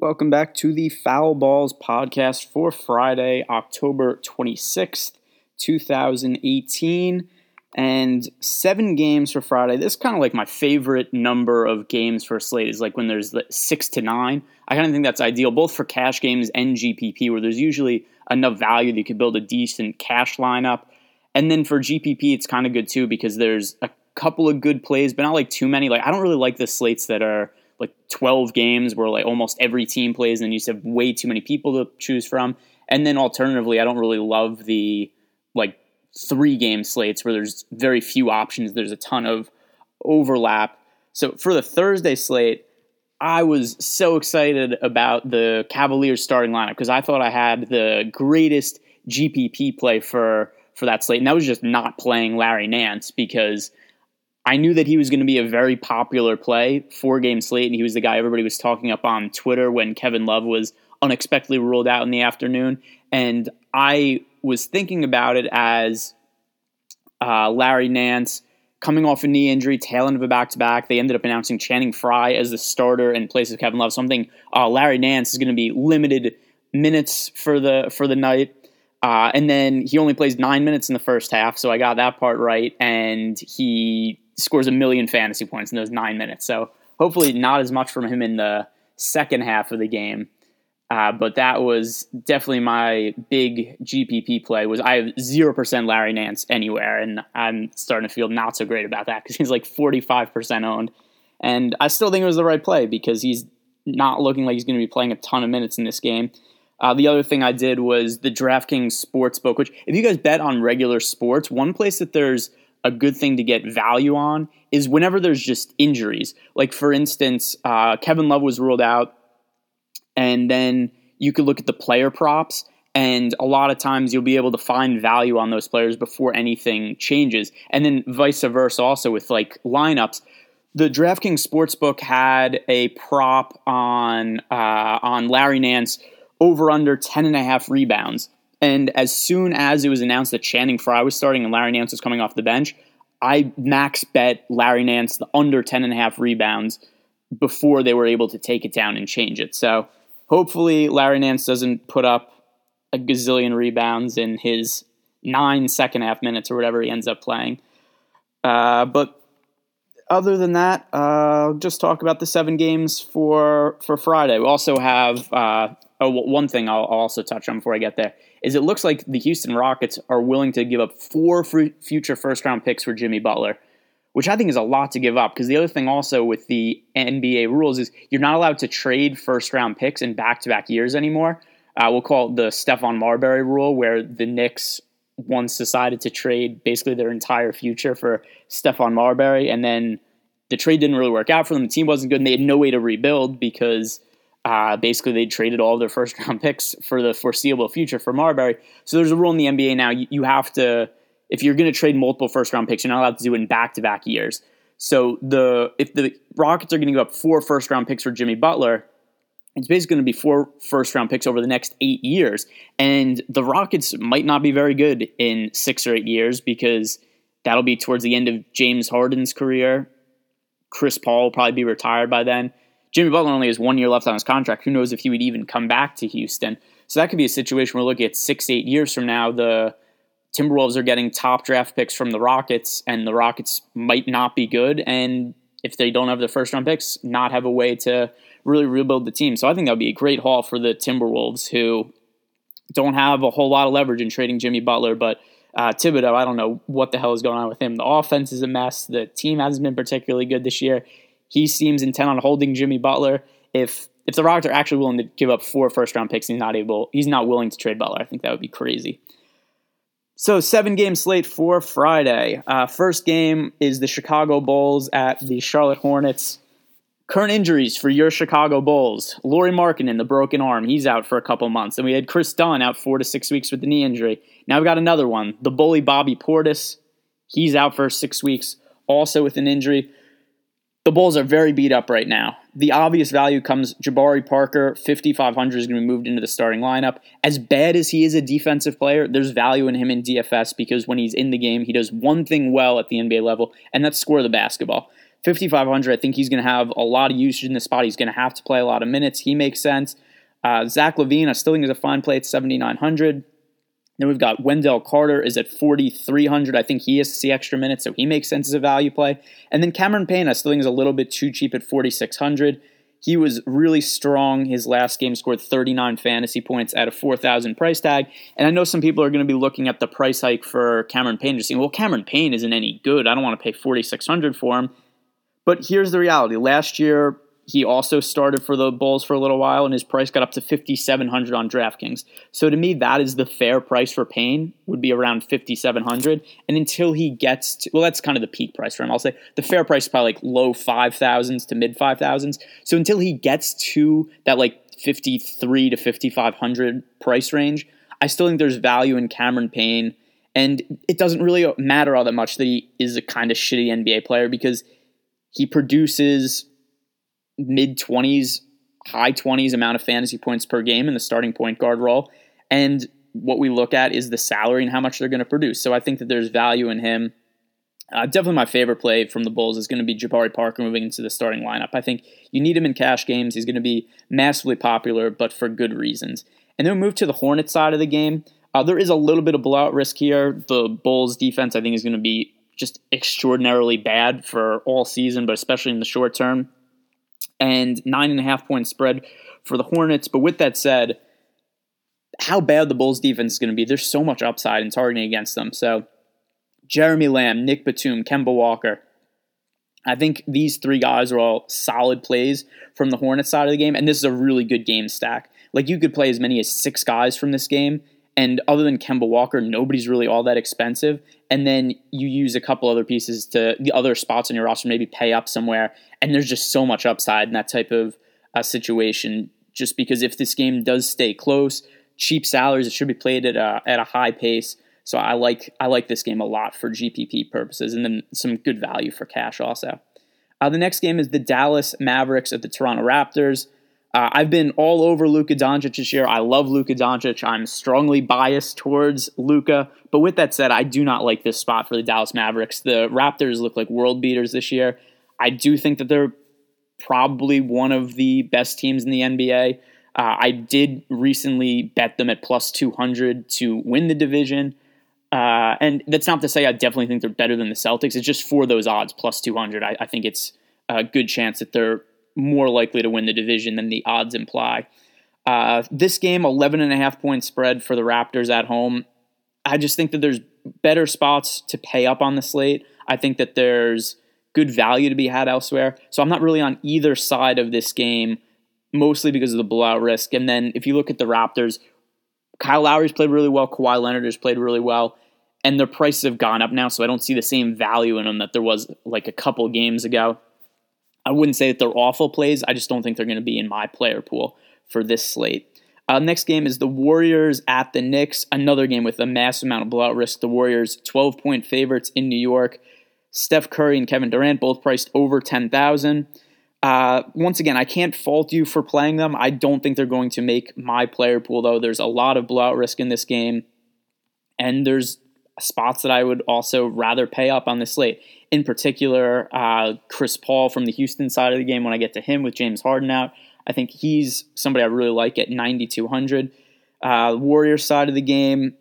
Welcome back to the Foul Balls podcast for Friday, October 26th, 2018. And seven games for Friday. This is kind of like my favorite number of games for a slate is like when there's six to nine. I kind of think that's ideal, both for cash games and GPP, where there's usually enough value that you could build a decent cash lineup. And then for GPP, it's kind of good too because there's a couple of good plays, but not like too many. Like I don't really like the slates that are like 12 games where like almost every team plays and you just have way too many people to choose from. And then alternatively, I don't really love the like three game slates where there's very few options. There's a ton of overlap. So for the Thursday slate, I was so excited about the Cavaliers starting lineup because I thought I had the greatest GPP play for for that slate, and that was just not playing Larry Nance because I knew that he was going to be a very popular play, four game slate, and he was the guy everybody was talking up on Twitter when Kevin Love was unexpectedly ruled out in the afternoon. And I was thinking about it as uh, Larry Nance coming off a knee injury, tail end of a back to back. They ended up announcing Channing Frye as the starter in place of Kevin Love. Something uh, Larry Nance is going to be limited minutes for the for the night. Uh, and then he only plays nine minutes in the first half, so I got that part right. And he scores a million fantasy points in those nine minutes. So hopefully not as much from him in the second half of the game. Uh, but that was definitely my big GPP play. Was I have zero percent Larry Nance anywhere, and I'm starting to feel not so great about that because he's like 45 percent owned, and I still think it was the right play because he's not looking like he's going to be playing a ton of minutes in this game. Uh, the other thing I did was the DraftKings Sportsbook, which if you guys bet on regular sports, one place that there's a good thing to get value on is whenever there's just injuries. Like, for instance, uh, Kevin Love was ruled out, and then you could look at the player props, and a lot of times you'll be able to find value on those players before anything changes. And then vice versa, also with like lineups. The DraftKings Sportsbook had a prop on uh, on Larry Nance over under 10 and a half rebounds. And as soon as it was announced that Channing Frye was starting and Larry Nance was coming off the bench, I max bet Larry Nance the under 10 and a half rebounds before they were able to take it down and change it. So hopefully Larry Nance doesn't put up a gazillion rebounds in his nine second half minutes or whatever he ends up playing. Uh, but other than that, uh, just talk about the seven games for for Friday. We also have uh, oh, one thing I'll, I'll also touch on before I get there is it looks like the Houston Rockets are willing to give up four future first round picks for Jimmy Butler, which I think is a lot to give up. Because the other thing also with the NBA rules is you're not allowed to trade first round picks in back to back years anymore. Uh, we'll call it the Stephon Marbury rule, where the Knicks once decided to trade basically their entire future for Stephon Marbury, and then the trade didn't really work out for them. The team wasn't good, and they had no way to rebuild because uh, basically, they traded all their first round picks for the foreseeable future for Marbury. So there's a rule in the NBA now. You, you have to, if you're going to trade multiple first round picks, you're not allowed to do it in back to back years. So the if the Rockets are going to give up four first round picks for Jimmy Butler, it's basically going to be four first round picks over the next eight years. And the Rockets might not be very good in six or eight years because that'll be towards the end of James Harden's career. Chris Paul will probably be retired by then. Jimmy Butler only has one year left on his contract. Who knows if he would even come back to Houston? So that could be a situation we're looking at six, eight years from now. The Timberwolves are getting top draft picks from the Rockets, and the Rockets might not be good. And if they don't have the first round picks, not have a way to really rebuild the team. So I think that would be a great haul for the Timberwolves, who don't have a whole lot of leverage in trading Jimmy Butler, but uh, Thibodeau, I don't know what the hell is going on with him. The offense is a mess. The team hasn't been particularly good this year. He seems intent on holding Jimmy Butler. If if the Rockets are actually willing to give up four first round picks, he's not able. He's not willing to trade Butler. I think that would be crazy. So seven game slate for Friday. Uh, first game is the Chicago Bulls at the Charlotte Hornets. Current injuries for your Chicago Bulls: Lauri Markkanen, the broken arm, he's out for a couple months, and we had Kris Dunn out four to six weeks with the knee injury. Now we've got another one, the bully Bobby Portis, he's out for six weeks, also with an injury the Bulls are very beat up right now. The obvious value comes Jabari Parker, 5,500 is going to be moved into the starting lineup. As bad as he is a defensive player, there's value in him in DFS because when he's in the game, he does one thing well at the NBA level, and that's score the basketball. 5,500, I think he's going to have a lot of usage in the spot. He's going to have to play a lot of minutes. He makes sense. Uh, Zach LaVine, I still think is a fine play at 7,900. Then we've got Wendell Carter is at 4,300. I think he has to see extra minutes, so he makes sense as a value play. And then Cameron Payne, I still think is a little bit too cheap at 4,600. He was really strong. His last game scored 39 fantasy points at a 4,000 price tag. And I know some people are going to be looking at the price hike for Cameron Payne, just saying, well, Cameron Payne isn't any good. I don't want to pay 4,600 for him. But here's the reality. Last year, he also started for the Bulls for a little while, and his price got up to 5700 on DraftKings. So to me, that is the fair price for Payne, would be around 5700 And until he gets to, well, that's kind of the peak price for him. I'll say the fair price is probably like low 5000s to mid 5000s. So until he gets to that like 53 to 5500 price range, I still think there's value in Cameron Payne. And it doesn't really matter all that much that he is a kind of shitty NBA player because he produces mid 20s, high 20s amount of fantasy points per game in the starting point guard role. And what we look at is the salary and how much they're going to produce. So I think that there's value in him. Uh, definitely my favorite play from the Bulls is going to be Jabari Parker moving into the starting lineup. I think you need him in cash games. He's going to be massively popular, but for good reasons. And then we move to the Hornets side of the game. Uh, there is a little bit of blowout risk here. The Bulls defense, I think, is going to be just extraordinarily bad for all season, but especially in the short term and nine and a half point spread for the Hornets. But with that said, how bad the Bulls defense is going to be, there's so much upside in targeting against them. So Jeremy Lamb, Nick Batum, Kemba Walker. I think these three guys are all solid plays from the Hornets side of the game, and this is a really good game stack. Like you could play as many as six guys from this game, and other than Kemba Walker, nobody's really all that expensive. And then you use a couple other pieces to the other spots on your roster, maybe pay up somewhere. And there's just so much upside in that type of uh, situation. Just because if this game does stay close, cheap salaries, it should be played at a, at a high pace. So I like I like this game a lot for GPP purposes, and then some good value for cash also. Uh, the next game is the Dallas Mavericks at the Toronto Raptors. Uh, I've been all over Luka Doncic this year. I love Luka Doncic. I'm strongly biased towards Luka. But with that said, I do not like this spot for the Dallas Mavericks. The Raptors look like world beaters this year. I do think that they're probably one of the best teams in the NBA. Uh, I did recently bet them at plus 200 to win the division. Uh, and that's not to say I definitely think they're better than the Celtics. It's just for those odds, plus 200. I, I think it's a good chance that they're more likely to win the division than the odds imply. Uh, this game, 11 and a half point spread for the Raptors at home. I just think that there's better spots to pay up on the slate. I think that there's good value to be had elsewhere. So I'm not really on either side of this game, mostly because of the blowout risk. And then if you look at the Raptors, Kyle Lowry's played really well. Kawhi Leonard has played really well. And their prices have gone up now, so I don't see the same value in them that there was like a couple games ago. I wouldn't say that they're awful plays. I just don't think they're going to be in my player pool for this slate. Uh, next game is the Warriors at the Knicks. Another game with a massive amount of blowout risk. The Warriors, 12 point favorites in New York. Steph Curry and Kevin Durant both priced over 10,000. Uh, once again, I can't fault you for playing them. I don't think they're going to make my player pool, though. There's a lot of blowout risk in this game. And there's spots that I would also rather pay up on the slate. In particular, uh, Chris Paul from the Houston side of the game, when I get to him with James Harden out, I think he's somebody I really like at 9,200. Uh, Warriors side of the game,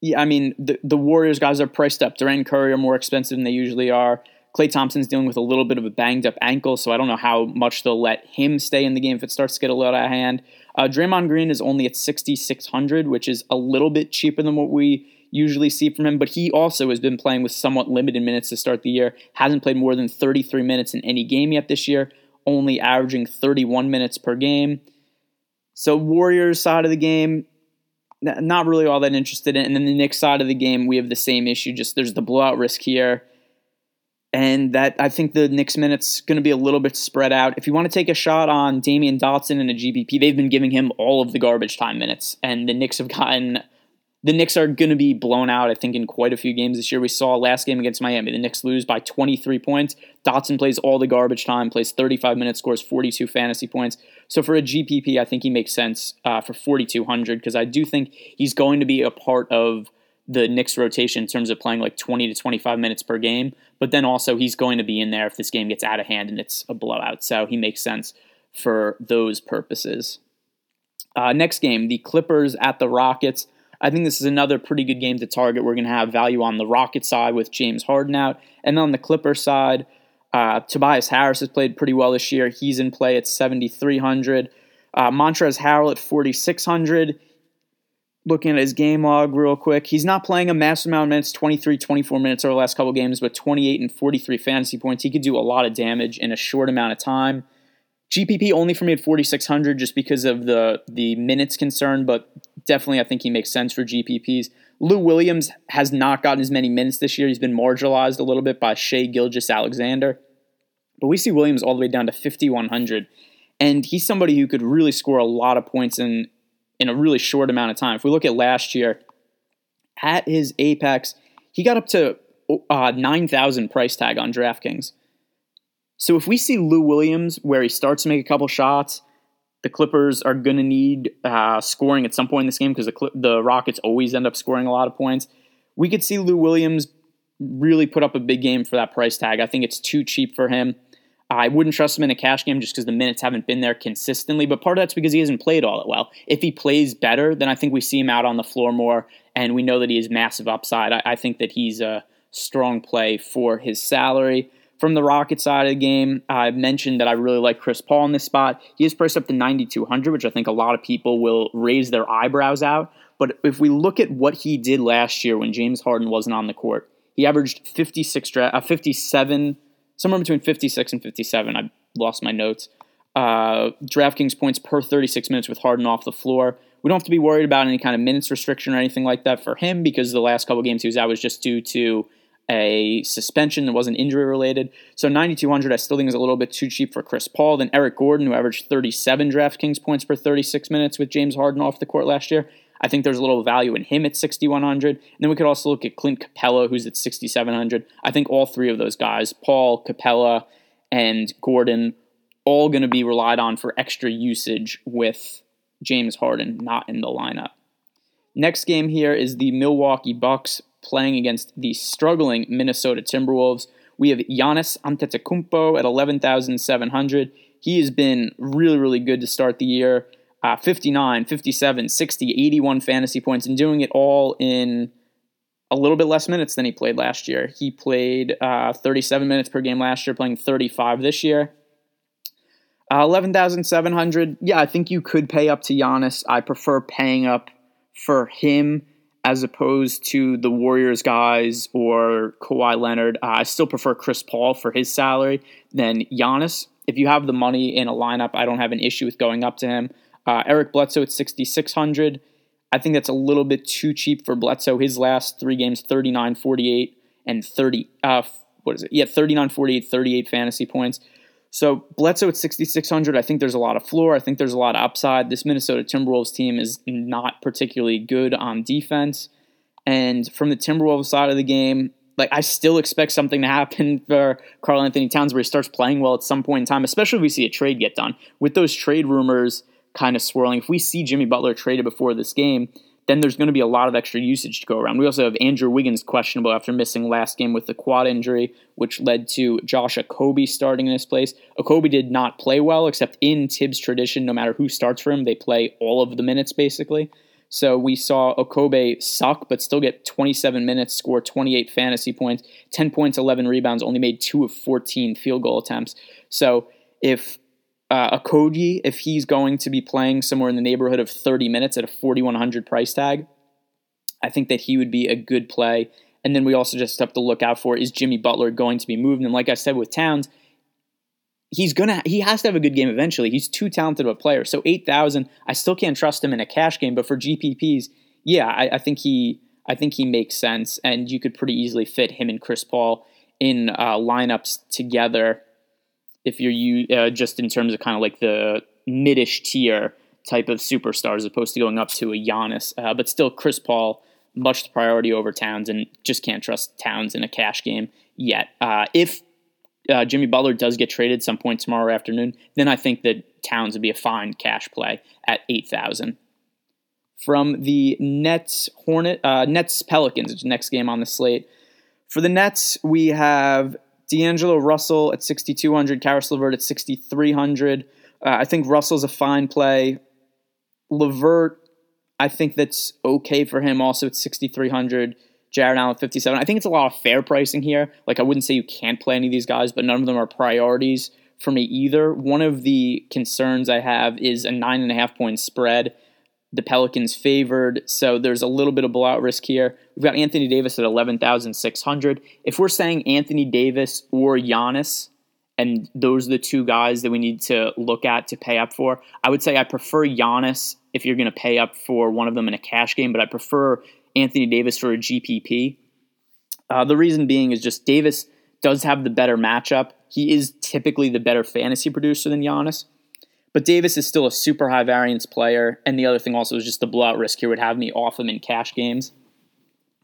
yeah, I mean, the, the Warriors guys are priced up. Durant Curry are more expensive than they usually are. Klay Thompson's dealing with a little bit of a banged up ankle, so I don't know how much they'll let him stay in the game if it starts to get a little out of hand. Uh, Draymond Green is only at 6,600, which is a little bit cheaper than what we usually see from him, but he also has been playing with somewhat limited minutes to start the year. Hasn't played more than 33 minutes in any game yet this year, only averaging 31 minutes per game. So, Warriors side of the game, not really all that interested in. And then the Knicks side of the game, we have the same issue. Just there's the blowout risk here. And that I think the Knicks minutes going to be a little bit spread out. If you want to take a shot on Damyean Dotson and a GPP, they've been giving him all of the garbage time minutes, and the Knicks have gotten the Knicks are going to be blown out, I think, in quite a few games this year. We saw last game against Miami. The Knicks lose by 23 points. Dotson plays all the garbage time, plays 35 minutes, scores 42 fantasy points. So for a GPP, I think he makes sense uh, for 4,200 because I do think he's going to be a part of the Knicks rotation in terms of playing like 20 to 25 minutes per game. But then also he's going to be in there if this game gets out of hand and it's a blowout. So he makes sense for those purposes. Uh, next game, the Clippers at the Rockets. I think this is another pretty good game to target. We're going to have value on the Rocket side with James Harden out. And then on the Clipper side, uh, Tobias Harris has played pretty well this year. He's in play at 7,300. Uh, Montrezl Harrell at 4,600 looking at his game log real quick. He's not playing a massive amount of minutes, 23, 24 minutes over the last couple games, but 28 and 43 fantasy points. He could do a lot of damage in a short amount of time. GPP only for me at 4,600 just because of the, the minutes concern, but definitely I think he makes sense for GPPs. Lou Williams has not gotten as many minutes this year. He's been marginalized a little bit by Shai Gilgeous-Alexander, But we see Williams all the way down to 5,100. And he's somebody who could really score a lot of points in, in a really short amount of time. If we look at last year, at his apex, he got up to uh, 9,000 price tag on DraftKings. So if we see Lou Williams where he starts to make a couple shots, the Clippers are going to need uh, scoring at some point in this game because the, the Rockets always end up scoring a lot of points. We could see Lou Williams really put up a big game for that price tag. I think it's too cheap for him. I wouldn't trust him in a cash game just because the minutes haven't been there consistently. But part of that's because he hasn't played all that well. If he plays better, then I think we see him out on the floor more, and we know that he has massive upside. I, I think that he's a strong play for his salary. From the Rocket side of the game, I've mentioned that I really like Chris Paul in this spot. He is priced up to 9,200, which I think a lot of people will raise their eyebrows out. But if we look at what he did last year when James Harden wasn't on the court, he averaged 56, uh, 57 somewhere between 56 and 57. I lost my notes. Uh, DraftKings points per 36 minutes with Harden off the floor. We don't have to be worried about any kind of minutes restriction or anything like that for him because the last couple games he was out was just due to a suspension that wasn't injury related. So 9,200 I still think is a little bit too cheap for Chris Paul. Then Eric Gordon, who averaged 37 DraftKings points per 36 minutes with James Harden off the court last year. I think there's a little value in him at 6,100. And then we could also look at Clint Capela, who's at 6,700. I think all three of those guys, Paul, Capela, and Gordon, all going to be relied on for extra usage with James Harden not in the lineup. Next game here is the Milwaukee Bucks playing against the struggling Minnesota Timberwolves. We have Giannis Antetokounmpo at 11,700. He has been really, really good to start the year uh, 59, 57, 60, 81 fantasy points, and doing it all in a little bit less minutes than he played last year. He played uh, 37 minutes per game last year, playing 35 this year. Uh, 11,700. Yeah, I think you could pay up to Giannis. I prefer paying up for him as opposed to the Warriors guys or Kawhi Leonard. Uh, I still prefer Chris Paul for his salary than Giannis. If you have the money in a lineup, I don't have an issue with going up to him. Uh, Eric Bledsoe at 6,600. I think that's a little bit too cheap for Bledsoe. His last three games, 39, 48, and 30. Uh, what is it? Yeah, 39, 48, 38 fantasy points. So Bledsoe at 6,600, I think there's a lot of floor. I think there's a lot of upside. This Minnesota Timberwolves team is not particularly good on defense. And from the Timberwolves side of the game, like I still expect something to happen for Karl-Anthony Towns where he starts playing well at some point in time, especially if we see a trade get done. With those trade rumors – kind of swirling. If we see Jimmy Butler traded before this game, then there's going to be a lot of extra usage to go around. We also have Andrew Wiggins questionable after missing last game with the quad injury, which led to Josh Okogie starting in his place. Okogie did not play well, except in Thibs tradition, no matter who starts for him, they play all of the minutes basically. So we saw Okogie suck, but still get 27 minutes, score 28 fantasy points, 10 points, 11 rebounds, only made two of 14 field goal attempts. So if uh, Okogie, if he's going to be playing somewhere in the neighborhood of 30 minutes at a 4,100 price tag, I think that he would be a good play. And then we also just have to look out for is Jimmy Butler going to be moved? And like I said with Towns, he's gonna he has to have a good game eventually. He's too talented of a player. So 8,000, I still can't trust him in a cash game, but for GPPs, yeah, I, I think he I think he makes sense, and you could pretty easily fit him and Chris Paul in uh, lineups together if you're you uh, just in terms of kind of like the midish tier type of superstar as opposed to going up to a Giannis. Uh, but still, Chris Paul much the priority over Towns, and just can't trust Towns in a cash game yet. Uh, if uh, Jimmy Butler does get traded some point tomorrow afternoon, then I think that Towns would be a fine cash play at eight thousand. from the Nets Hornet uh, Nets Pelicans, which is next game on the slate. For the Nets, we have D'Angelo Russell at 6,200, Caris LeVert at 6,300. Uh, I think Russell's a fine play. LeVert, I think that's okay for him also at 6,300. Jarrett Allen 57. I think it's a lot of fair pricing here. Like I wouldn't say you can't play any of these guys, but none of them are priorities for me either. One of the concerns I have is a nine and a half point spread. The Pelicans favored, so there's a little bit of blowout risk here. We've got Anthony Davis at 11,600. If we're saying Anthony Davis or Giannis, and those are the two guys that we need to look at to pay up for, I would say I prefer Giannis if you're going to pay up for one of them in a cash game, but I prefer Anthony Davis for a GPP. Uh, the reason being is just Davis does have the better matchup. He is typically the better fantasy producer than Giannis. But Davis is still a super high variance player. And the other thing also is just the blowout risk here would have me off him in cash games.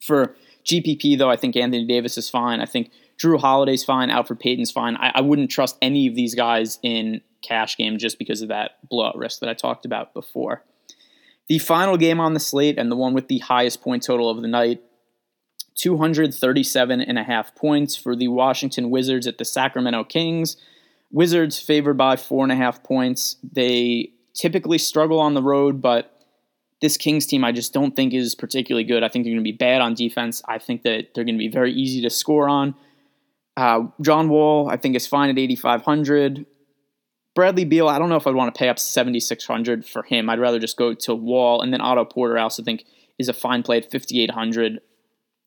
For GPP, though, I think Anthony Davis is fine. I think Jrue Holiday's fine. Elfrid Payton's fine. I, I wouldn't trust any of these guys in cash game just because of that blowout risk that I talked about before. The final game on the slate and the one with the highest point total of the night 237 and a half points for the Washington Wizards at the Sacramento Kings. Wizards favored by four and a half points. They typically struggle on the road, but this Kings team I just don't think is particularly good. I think they're going to be bad on defense. I think that they're going to be very easy to score on. Uh, John Wall, I think, is fine at 8,500. Bradley Beal, I don't know if I'd want to pay up 7,600 for him. I'd rather just go to Wall. And then Otto Porter, I also think, is a fine play at 5,800.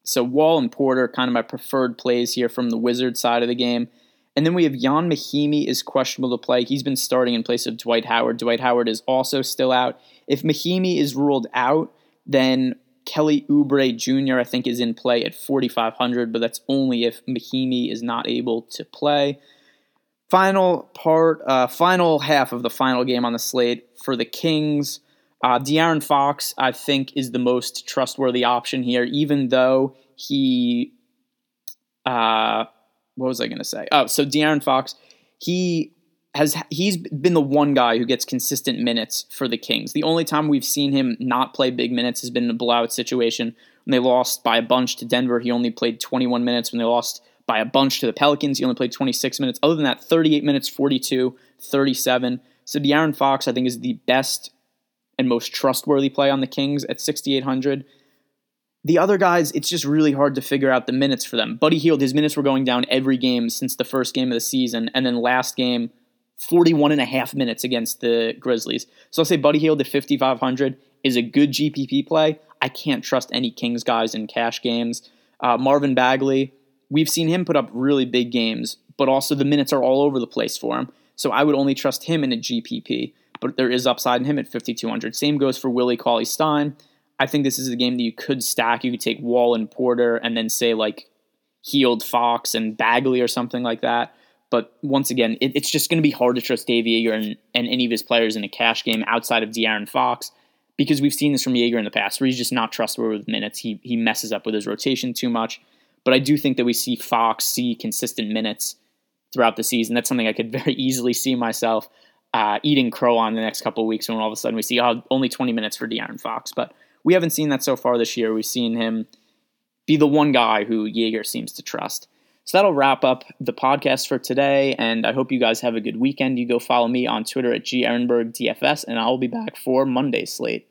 So Wall and Porter, kind of my preferred plays here from the Wizard side of the game. And then we have Ian Mahinmi is questionable to play. He's been starting in place of Dwight Howard. Dwight Howard is also still out. If Mahinmi is ruled out, then Kelly Oubre Jr. I think is in play at 4,500, but that's only if Mahinmi is not able to play. Final part, uh, final half of the final game on the slate for the Kings. Uh, De'Aaron Fox, I think, is the most trustworthy option here, even though he. Uh, what was I going to say? Oh, so De'Aaron Fox, he has he's been the one guy who gets consistent minutes for the Kings. The only time we've seen him not play big minutes has been in a blowout situation when they lost by a bunch to Denver. He only played 21 minutes when they lost by a bunch to the Pelicans. He only played 26 minutes. Other than that, 38 minutes, 42, 37. So De'Aaron Fox, I think, is the best and most trustworthy play on the Kings at 6,800. The other guys, it's just really hard to figure out the minutes for them. Buddy Hield, his minutes were going down every game since the first game of the season, and then last game, 41 and a half minutes against the Grizzlies. So I'll say Buddy Hield at 5,500 is a good GPP play. I can't trust any Kings guys in cash games. Uh, Marvin Bagley, we've seen him put up really big games, but also the minutes are all over the place for him. So I would only trust him in a GPP, but there is upside in him at 5,200. Same goes for Willie Cauley Stein. I think this is a game that you could stack. You could take Wall and Porter and then say like Hield Fox and Bagley or something like that. But once again, it, it's just going to be hard to trust Dave Joerger and, and any of his players in a cash game outside of De'Aaron Fox because we've seen this from Joerger in the past where he's just not trustworthy with minutes. He, he messes up with his rotation too much. But I do think that we see Fox see consistent minutes throughout the season. That's something I could very easily see myself uh, eating crow on the next couple of weeks when all of a sudden we see oh, only 20 minutes for De'Aaron Fox. But we haven't seen that so far this year. We've seen him be the one guy who Joerger seems to trust. So that'll wrap up the podcast for today, and I hope you guys have a good weekend. You go follow me on Twitter at GErenbergDFS, and I'll be back for Monday's slate.